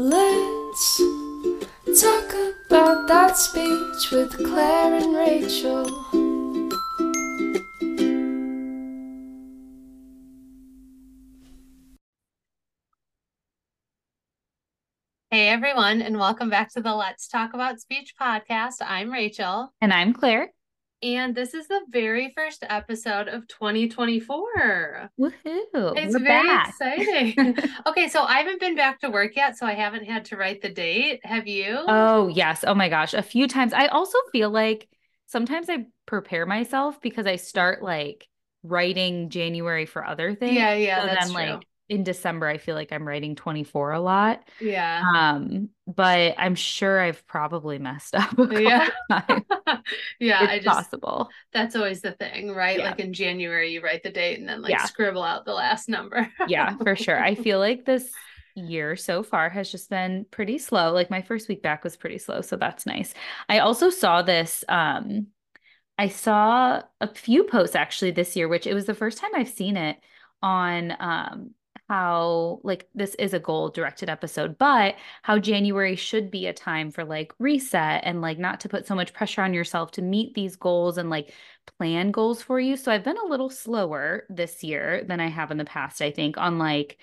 Let's talk about that speech with Claire and Rachel. Hey everyone, and welcome back to the Let's Taco Bout Speech podcast. I'm Rachel, And I'm Claire. And this is the very first episode of 2024. Woohoo. It's We're very back. exciting. okay, so I haven't been back to work yet, so I haven't had to write the date. Have you? oh, yes. Oh my gosh. A few times. I also feel like sometimes I prepare myself because I start like writing January for other things. yeah, yeah, so that's then true. like in December, I feel like I'm writing 24 a lot. yeah. Um, but I'm sure I've probably messed up Yeah. yeah, It's I just possible. that's always the thing, right? Yeah. Like in January, you write the date and then like Yeah. scribble out the last number. Yeah, for sure. I feel like this year so far has just been pretty slow. Like my first week back was pretty slow, so that's nice. I also saw this um I saw a few posts actually this year, which it was the first time I've seen it on um how like this is a goal directed episode, but how January should be a time for like reset and like not to put so much pressure on yourself to meet these goals and like plan goals for you. So I've been a little slower this year than I have in the past, I think, on like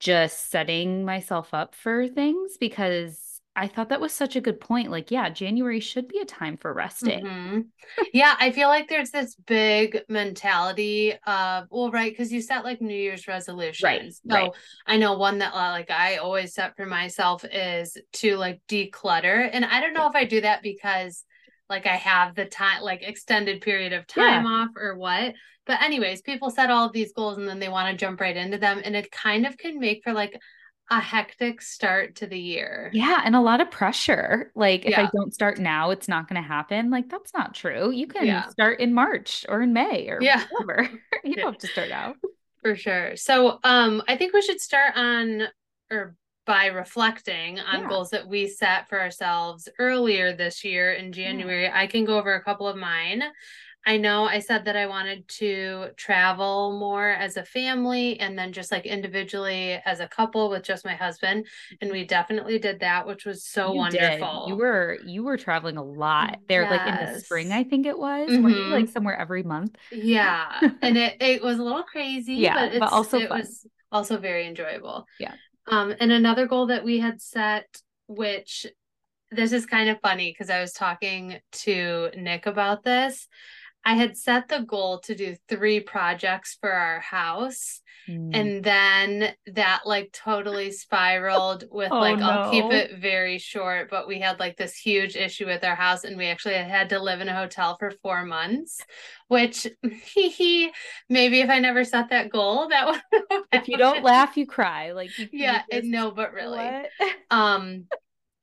just setting myself up for things because I thought that was such a good point. Like, yeah, January should be a time for resting. Mhm. Yeah, I feel like there's this big mentality of, well, right, because you set like New Year's resolutions. So right. I know one that uh, like I always set for myself is to like declutter. And I don't know if I do that because like I have the time, like extended period of time off or what. But anyways, people set all of these goals and then they want to jump right into them. And it kind of can make for like a hectic start to the year. Yeah, and a lot of pressure. Like, if I don't start now, it's not going to happen. Like, that's not true. You can Yeah. start in March or in May or Yeah. whatever. you Yeah. don't have to start now. For sure. So um I think we should start on or by reflecting on Yeah. goals that we set for ourselves earlier this year in January. I can go over a couple of mine. I know I said that I wanted to travel more as a family and then just like individually as a couple with just my husband. And we definitely did that, which was so You did. wonderful. You were you were traveling a lot there, like in the spring, I think it was. Weren't you like somewhere every month? Yeah, and it it was a little crazy, Yeah, but but also it fun. was also very enjoyable. Yeah. Um, and another goal that we had set, which this is kind of funny because I was talking to Nick about this. I had set the goal to do three projects for our house, Mm. and then that like totally spiraled with Oh, like I'll keep it very short, but we had like this huge issue with our house and we actually had to live in a hotel for four months, which he he maybe if I never set that goal, that would if you don't laugh, you cry. Like you Yeah, just- no, but really. What? Um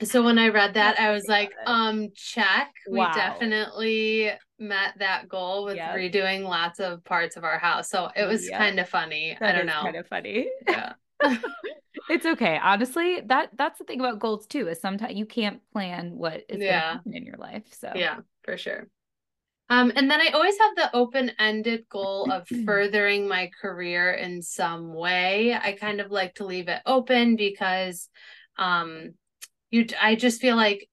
so when I read that, I was like, um, check. Wow. We definitely met that goal with Yep. redoing lots of parts of our house. So it was Yep. kind of funny. I don't know. kind of funny. Yeah. It's okay. Honestly, that that's the thing about goals too, is sometimes you can't plan what is Yeah. in your life. So Yeah, for sure. Um, and then I always have the open-ended goal of furthering my career in some way. I kind of like to leave it open because um you I just feel like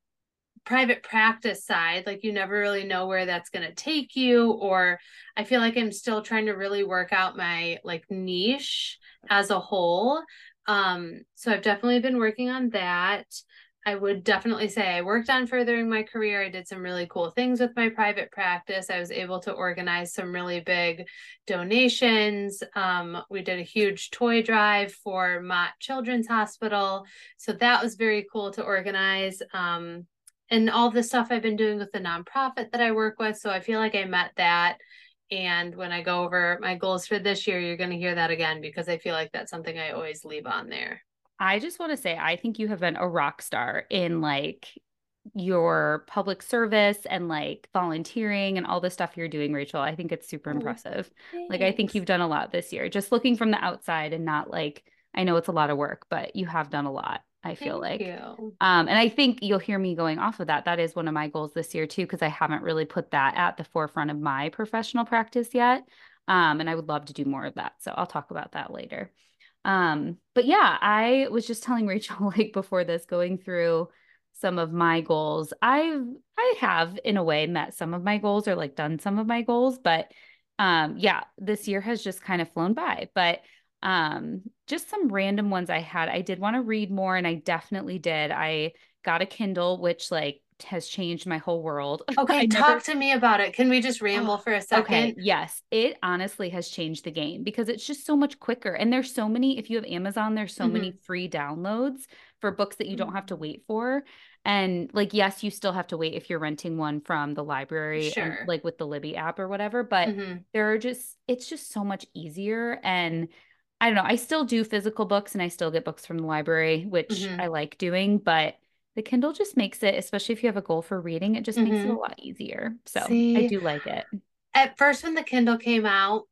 private practice side, like you never really know where that's going to take you or I feel like I'm still trying to really work out my like niche as a whole. Um so I've definitely been working on that. I would definitely say I worked on furthering my career. I did some really cool things with my private practice. I was able to organize some really big donations. Um, we did a huge toy drive for Mott Children's Hospital. So that was very cool to organize. Um, and all the stuff I've been doing with the nonprofit that I work with. So I feel like I met that. And when I go over my goals for this year, you're going to hear that again because I feel like that's something I always leave on there. I just want to say I think you have been a rock star in like your public service and like volunteering and all the stuff you're doing, Rachel. I think it's super Oh, impressive. Like I think you've done a lot this year. Just looking from the outside and not like I know it's a lot of work, but you have done a lot. I feel Thank like. you. Um, and I think you'll hear me going off of that. That is one of my goals this year too, because I haven't really put that at the forefront of my professional practice yet. Um, and I would love to do more of that. So I'll talk about that later. Um, but yeah, I was just telling Rachel like before this going through some of my goals. I've I have in a way met some of my goals or like done some of my goals, but um yeah, this year has just kind of flown by. But um just some random ones I had. I did want to read more and I definitely did. I got a Kindle which like has changed my whole world. Okay, talk never... to me about it. Can we just ramble oh, for a second? Okay, yes. It honestly has changed the game because it's just so much quicker. And there's so many, if you have Amazon, there's so mm-hmm. many free downloads for books that you don't have to mm-hmm. wait for. And like, yes, you still have to wait if you're renting one from the library, sure. and, like with the Libby app or whatever. But mm-hmm. there are just, it's just so much easier. And I don't know, I still do physical books and I still get books from the library, which mm-hmm. I like doing. But the Kindle just makes it, especially if you have a goal for reading, it just mm-hmm. makes it a mm-hmm. lot easier. So See, I do like it. At first, when the Kindle came out,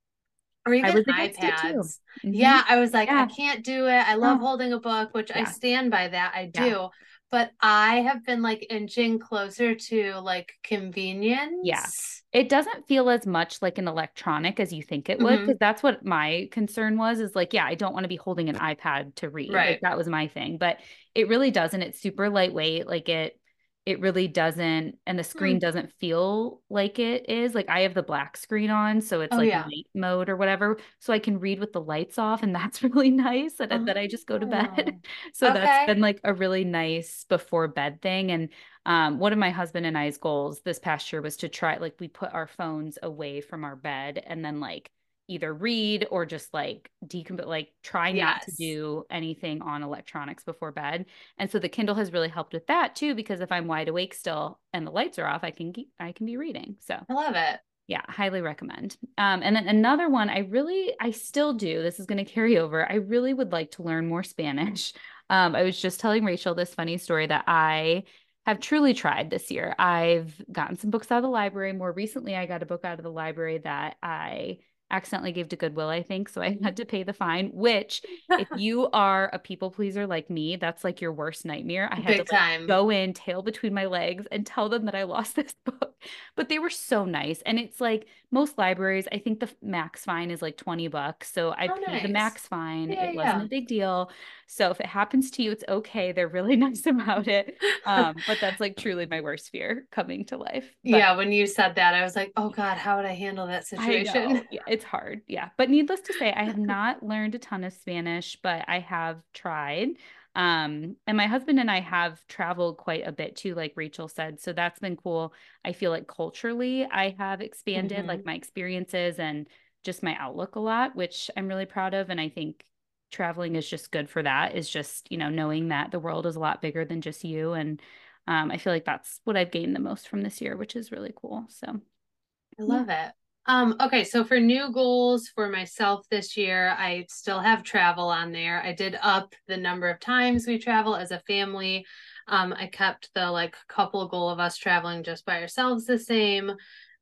or even iPads, mm-hmm. yeah, I was like, yeah. I can't do it. I love oh. holding a book, which yeah. I stand by that. I do. But I have been like inching closer to like convenience. Yeah it doesn't feel as much like an electronic as you think it would because mm-hmm. that's what my concern was is like yeah i don't want to be holding an ipad to read right like, that was my thing but it really doesn't it's super lightweight like it it really doesn't and the screen mm. doesn't feel like it is like i have the black screen on so it's oh, like yeah. night mode or whatever so i can read with the lights off and that's really nice that, oh. that i just go to bed oh. so okay. that's been like a really nice before bed thing and um, one of my husband and i's goals this past year was to try like we put our phones away from our bed and then like either read or just like decomp like try yes. not to do anything on electronics before bed. And so the Kindle has really helped with that too because if I'm wide awake still and the lights are off, I can I can be reading. So I love it. Yeah, highly recommend. Um, and then another one, I really, I still do. This is going to carry over. I really would like to learn more Spanish. Um, I was just telling Rachel this funny story that I have truly tried this year. I've gotten some books out of the library. More recently, I got a book out of the library that I accidentally gave to Goodwill, I think. So I had to pay the fine, which if you are a people pleaser like me, that's like your worst nightmare. I had Big to like, go in, tail between my legs, and tell them that I lost this book. But they were so nice. And it's like most libraries, I think the max fine is like 20 bucks. So I oh, paid nice. the max fine. Yeah, it wasn't a big deal. So if it happens to you, it's okay. They're really nice about it. Um, but that's like truly my worst fear coming to life. But, yeah, when you said that, I was like, oh God, how would I handle that situation? Yeah, it's hard. Yeah. But needless to say, I have not learned a ton of Spanish, but I have tried. Um, and my husband and I have traveled quite a bit too, like Rachel said. So that's been cool. I feel like culturally, I have expanded mm-hmm. like my experiences and just my outlook a lot, which I'm really proud of. And I think traveling is just good for that, is just, you know, knowing that the world is a lot bigger than just you. And um, I feel like that's what I've gained the most from this year, which is really cool. So I love yeah. it. Um, okay, so for new goals for myself this year, I still have travel on there. I did up the number of times we travel as a family. Um, I kept the like couple goal of us traveling just by ourselves the same.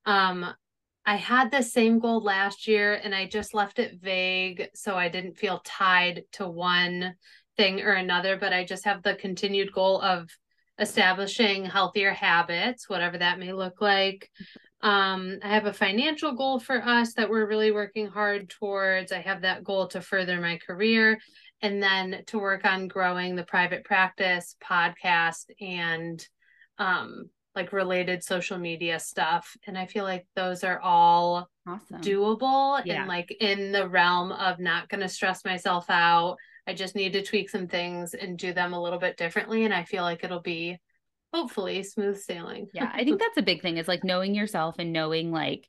Um, I had the same goal last year and I just left it vague so I didn't feel tied to one thing or another, but I just have the continued goal of establishing healthier habits, whatever that may look like. Um, I have a financial goal for us that we're really working hard towards. I have that goal to further my career and then to work on growing the private practice, podcast, and um, like related social media stuff. And I feel like those are all awesome. doable yeah. and like in the realm of not going to stress myself out. I just need to tweak some things and do them a little bit differently. And I feel like it'll be hopefully smooth sailing. yeah, I think that's a big thing is like knowing yourself and knowing like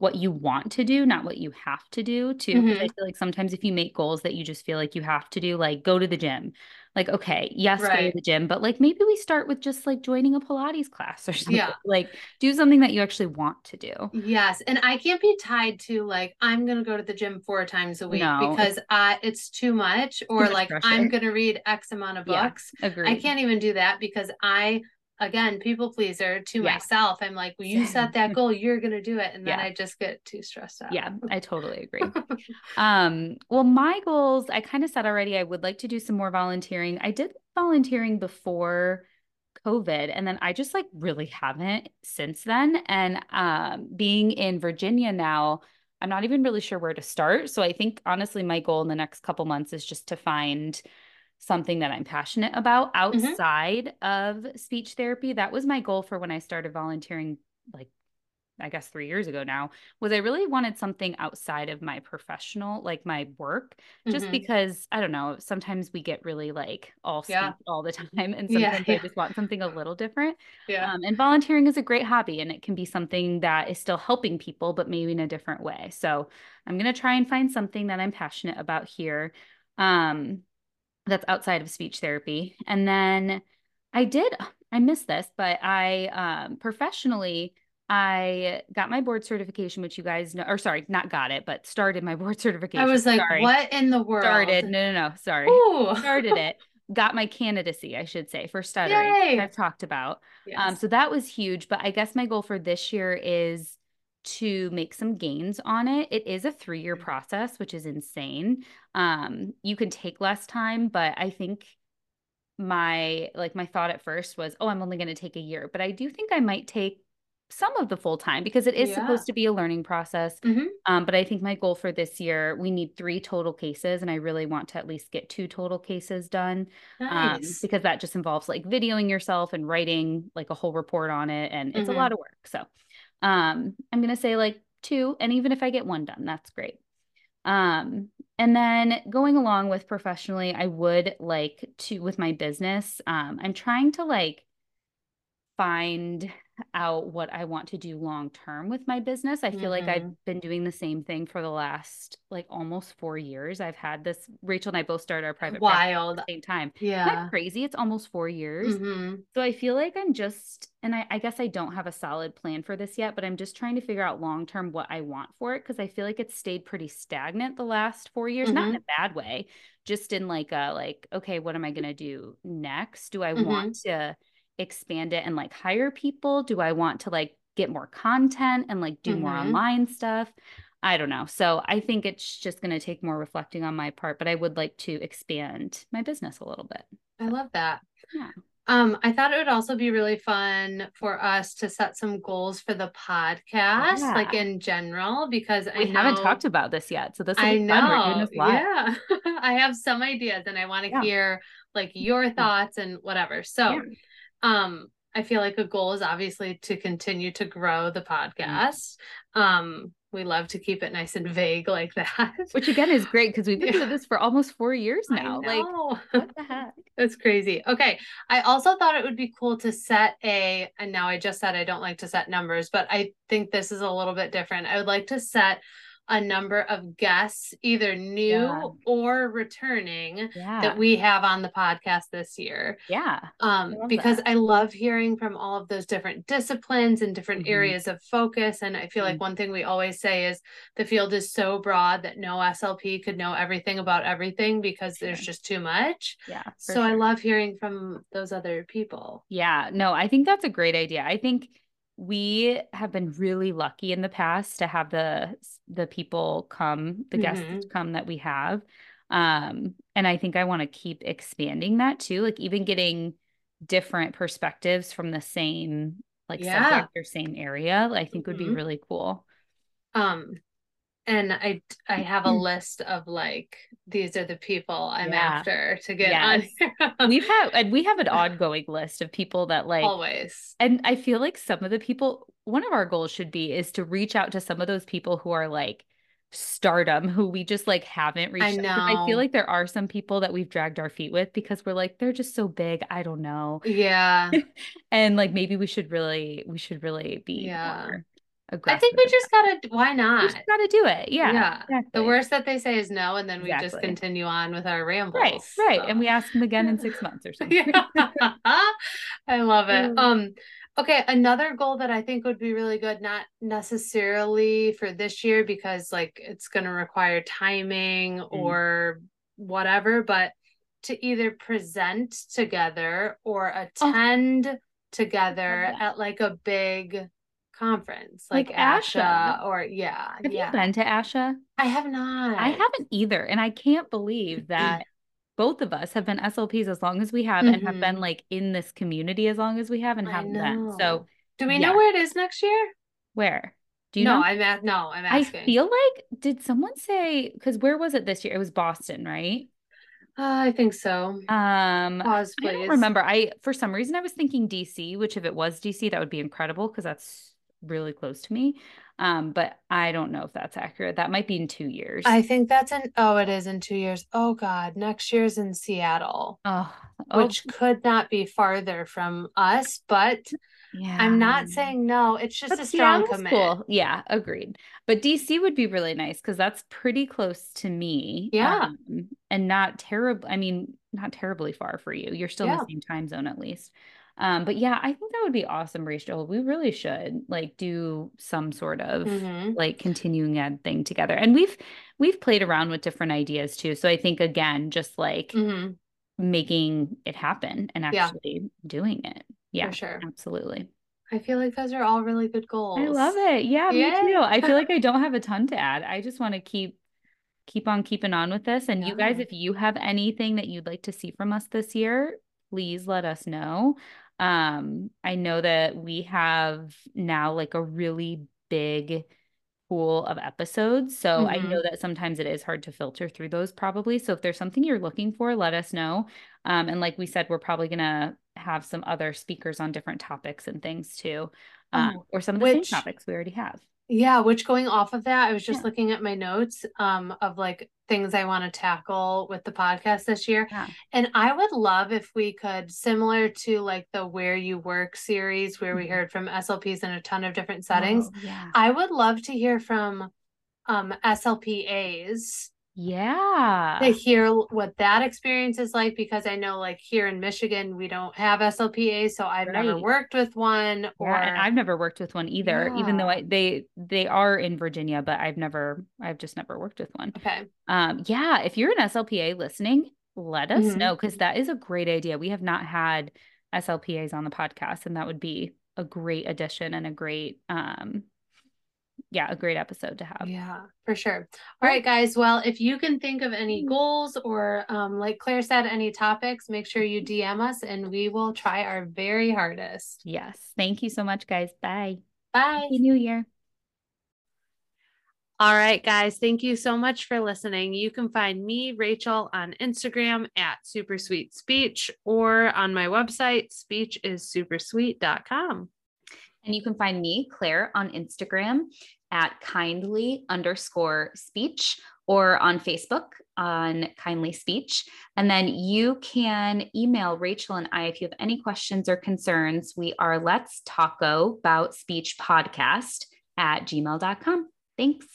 what you want to do, not what you have to do too. Mm-hmm. I feel like sometimes if you make goals that you just feel like you have to do, like go to the gym. Like, okay, yes, right. go to the gym, but like maybe we start with just like joining a Pilates class or something. Yeah. Like do something that you actually want to do. Yes. And I can't be tied to like, I'm gonna go to the gym four times a week no, because it's, uh, it's too much, or too much like pressure. I'm gonna read X amount of books. Yeah, I can't even do that because I again people pleaser to yeah. myself. I'm like well you set that goal you're gonna do it. And then yeah. i just get too stressed out. Yeah i totally agree. Um well my goals i kind of said already i would like to do some more volunteering. I did volunteering before covid and then i just like really haven't since then. And um being in virginia now I'm not even really sure where to start. So I think honestly, my goal in the next couple months is just to find something that I'm passionate about outside of speech therapy. That was my goal for when I started volunteering, like I guess three years ago now, was I really wanted something outside of my professional, like my work, just Mhm. because I don't know, sometimes we get really like all Yeah. all the time. And Yeah, sometimes I yeah. just want something a little different. Yeah. Um, and volunteering is a great hobby and it can be something that is still helping people, but maybe in a different way. So I'm going to try and find something that I'm passionate about here um, that's outside of speech therapy. And then I did, I missed this, but I um, professionally, I got my board certification, which you guys know, or sorry, not got it, but started my board certification. I was like, sorry. what in the world? Started. No, no, no. Sorry Ooh. started it got my candidacy i should say for stuttering i've talked about um, so that was huge but i guess my goal for this year is to make some gains on it it is a three year Mhm. process which is insane um, you can take less time but i think my like my thought at first was oh i'm only going to take a year but i do think i might take some of the full time because it is Yeah. supposed to be a learning process Mhm. um, but I think my goal for this year, we need three total cases, and I really want to at least get two total cases done um, because that just involves like videoing yourself and writing like a whole report on it, and it's Mhm. a lot of work. So um, I'm gonna say like two, and even if I get one done, that's great. Um, and then going along with professionally, I would like to with my business. Um, I'm trying to like find out what I want to do long term with my business. I feel like I've Mhm. been doing the same thing for the last like almost four years. I've had this, Rachel and I both started our private practice at Wild. the same time. Yeah. crazy? It's almost four years. hmm So I feel like I'm just, and I, I guess I don't have a solid plan for this yet, but I'm just trying to figure out long term what I want for it because I feel like it's stayed pretty stagnant the last four years, not in a bad way, just in like a like, okay, what am I gonna do next? Do I want to expand it and like hire people? Do I want to like get more content and like do more Mhm. online stuff? I don't know. So I think it's just going to take more reflecting on my part, but I would like to expand my business a little bit. I love that. Yeah. Um, I thought it would also be really fun for us to set some goals for the podcast, like in general, because I We haven't talked about this yet, so this will I be fun. We're doing know. Yeah. I have some ideas and I want to Yeah. hear like your thoughts and whatever. So, Yeah. Um, I feel like a goal is obviously to continue to grow the Mm-hmm. podcast. Um, we love to keep it nice and vague like that. Which again is great because we've been doing this for almost four years now. Like, what the heck? That's crazy. Okay. I also thought it would be cool to set a, and now I just said I don't like to set numbers, but I think this is a little bit different. I would like to set a number of guests, either new Yeah. or returning, Yeah. that we have on the podcast this year. yeah. Um, love because that. I love hearing from all of those different disciplines and different Mhm. areas of focus. And I feel like Mhm. one thing we always say is the field is so broad that no SLP could know everything about everything because there's just too much. Yeah. So I love hearing from those other people. Yeah, no, I think that's a great idea. I think we have been really lucky in the past to have the the people come, the guests Mhm. come that we have. Um, and I think I want to keep expanding that too, like even getting different perspectives from the same like Yeah. subject or same area, I think would be Mhm. really cool. Um, and I I have a mm. list of like these are the people I'm Yeah. after to get on here. We've had and we have an ongoing list of people that like always. And I feel like some of the people, one of our goals should be is to reach out to some of those people who are like stardom, who we just like haven't reached. out to. 'Cause I know. I feel like there are some people that we've dragged our feet with because we're like, they're just so big. I don't know. Yeah. And like maybe we should really, we should really be Yeah. more I think we just gotta why not? we just gotta do it. Yeah. Yeah. The worst that they say is no, and then we just continue on with our rambles. Right, right. so. And we ask them again in six months or something. Yeah. I love it. Um, okay, another goal that I think would be really good, not necessarily for this year because like it's gonna require timing Mm. or whatever, but to either present together or attend together Oh, that. at like a big conference Like like, ASHA. ASHA or yeah, Have yeah. you been to ASHA? I have not. I haven't either. And I can't believe that both of us have been SLPs as long as we have and have been Mhm. like in this community as long as we have and haven't been. So Do we yeah. know where it is next year? where? Do you no, know? I'm at no, I'm asking. I feel like did someone say because where was it this year? It was Boston, right? Uh, I think so. Um, Pause, I don't remember. I for some reason I was thinking DC, which if it was DC, that would be incredible because that's really close to me. Um, but I don't know if that's accurate. That might be in two years. I think that's in oh, it is in two years. Oh God, next year's in Seattle, oh, oh, which could not be farther from us, but yeah. I'm not saying no. It's just But a strong Seattle's commit. cool. Yeah, agreed. But DC would be really nice because that's pretty close to me. Yeah. um, and not terrible. I mean, not terribly far for you. You're still in the same time zone at least. Um, but yeah, I think that would be awesome, Rachel. We really should like do some sort of Mhm. like continuing ed thing together. And we've we've played around with different ideas too. So I think again, just like Mhm, making it happen and Yeah. actually doing it. Yeah, For sure. absolutely. I feel like those are all really good goals. I love it. Yeah, me too. I feel like I don't have a ton to add. I just want to keep keep on keeping on with this. And you guys, if you have anything that you'd like to see from us this year, please let us know. Um, I know that we have now like a really big pool of episodes. So I know that sometimes it is hard to filter through those probably. So if there's something you're looking for, let us know. Um, and like we said, we're probably gonna have some other speakers on different topics and things too. Um, Oh, or some of the same topics we already have. Yeah, which going off of that, I was just Yeah. looking at my notes um of like things I want to tackle with the podcast this year. Yeah. And I would love if we could, similar to like the Where You Work series where we Mhm. heard from SLPs in a ton of different settings. Oh, yeah. I would love to hear from um SLPAs Yeah. to hear what that experience is like because I know like here in Michigan we don't have SLPA so I've never worked with one or Yeah, and I've never worked with one either, even though I they they are in Virginia, but I've never I've just never worked with one. okay. Um, yeah, if you're an SLPA listening, let us Mhm. know because that is a great idea. We have not had SLPAs on the podcast, and that would be a great addition and a great um yeah, a great episode to have. Yeah, for sure. All right, guys. Well, if you can think of any Mm. goals or, um, like Claire said, any topics, make sure you DM us and we will try our very hardest. Yes. Thank you so much, guys. Bye. Bye. Happy New Year. All right, guys. Thank you so much for listening. You can find me, Rachel, on Instagram at Super Sweet Speech or on my website, speechissupersweet.com. And you can find me, Claire, on Instagram at kindly underscore speech or on Facebook on kindly speech. And then you can email Rachel and I if you have any questions or concerns. We are let's taco about speech podcast at gmail.com. Thanks.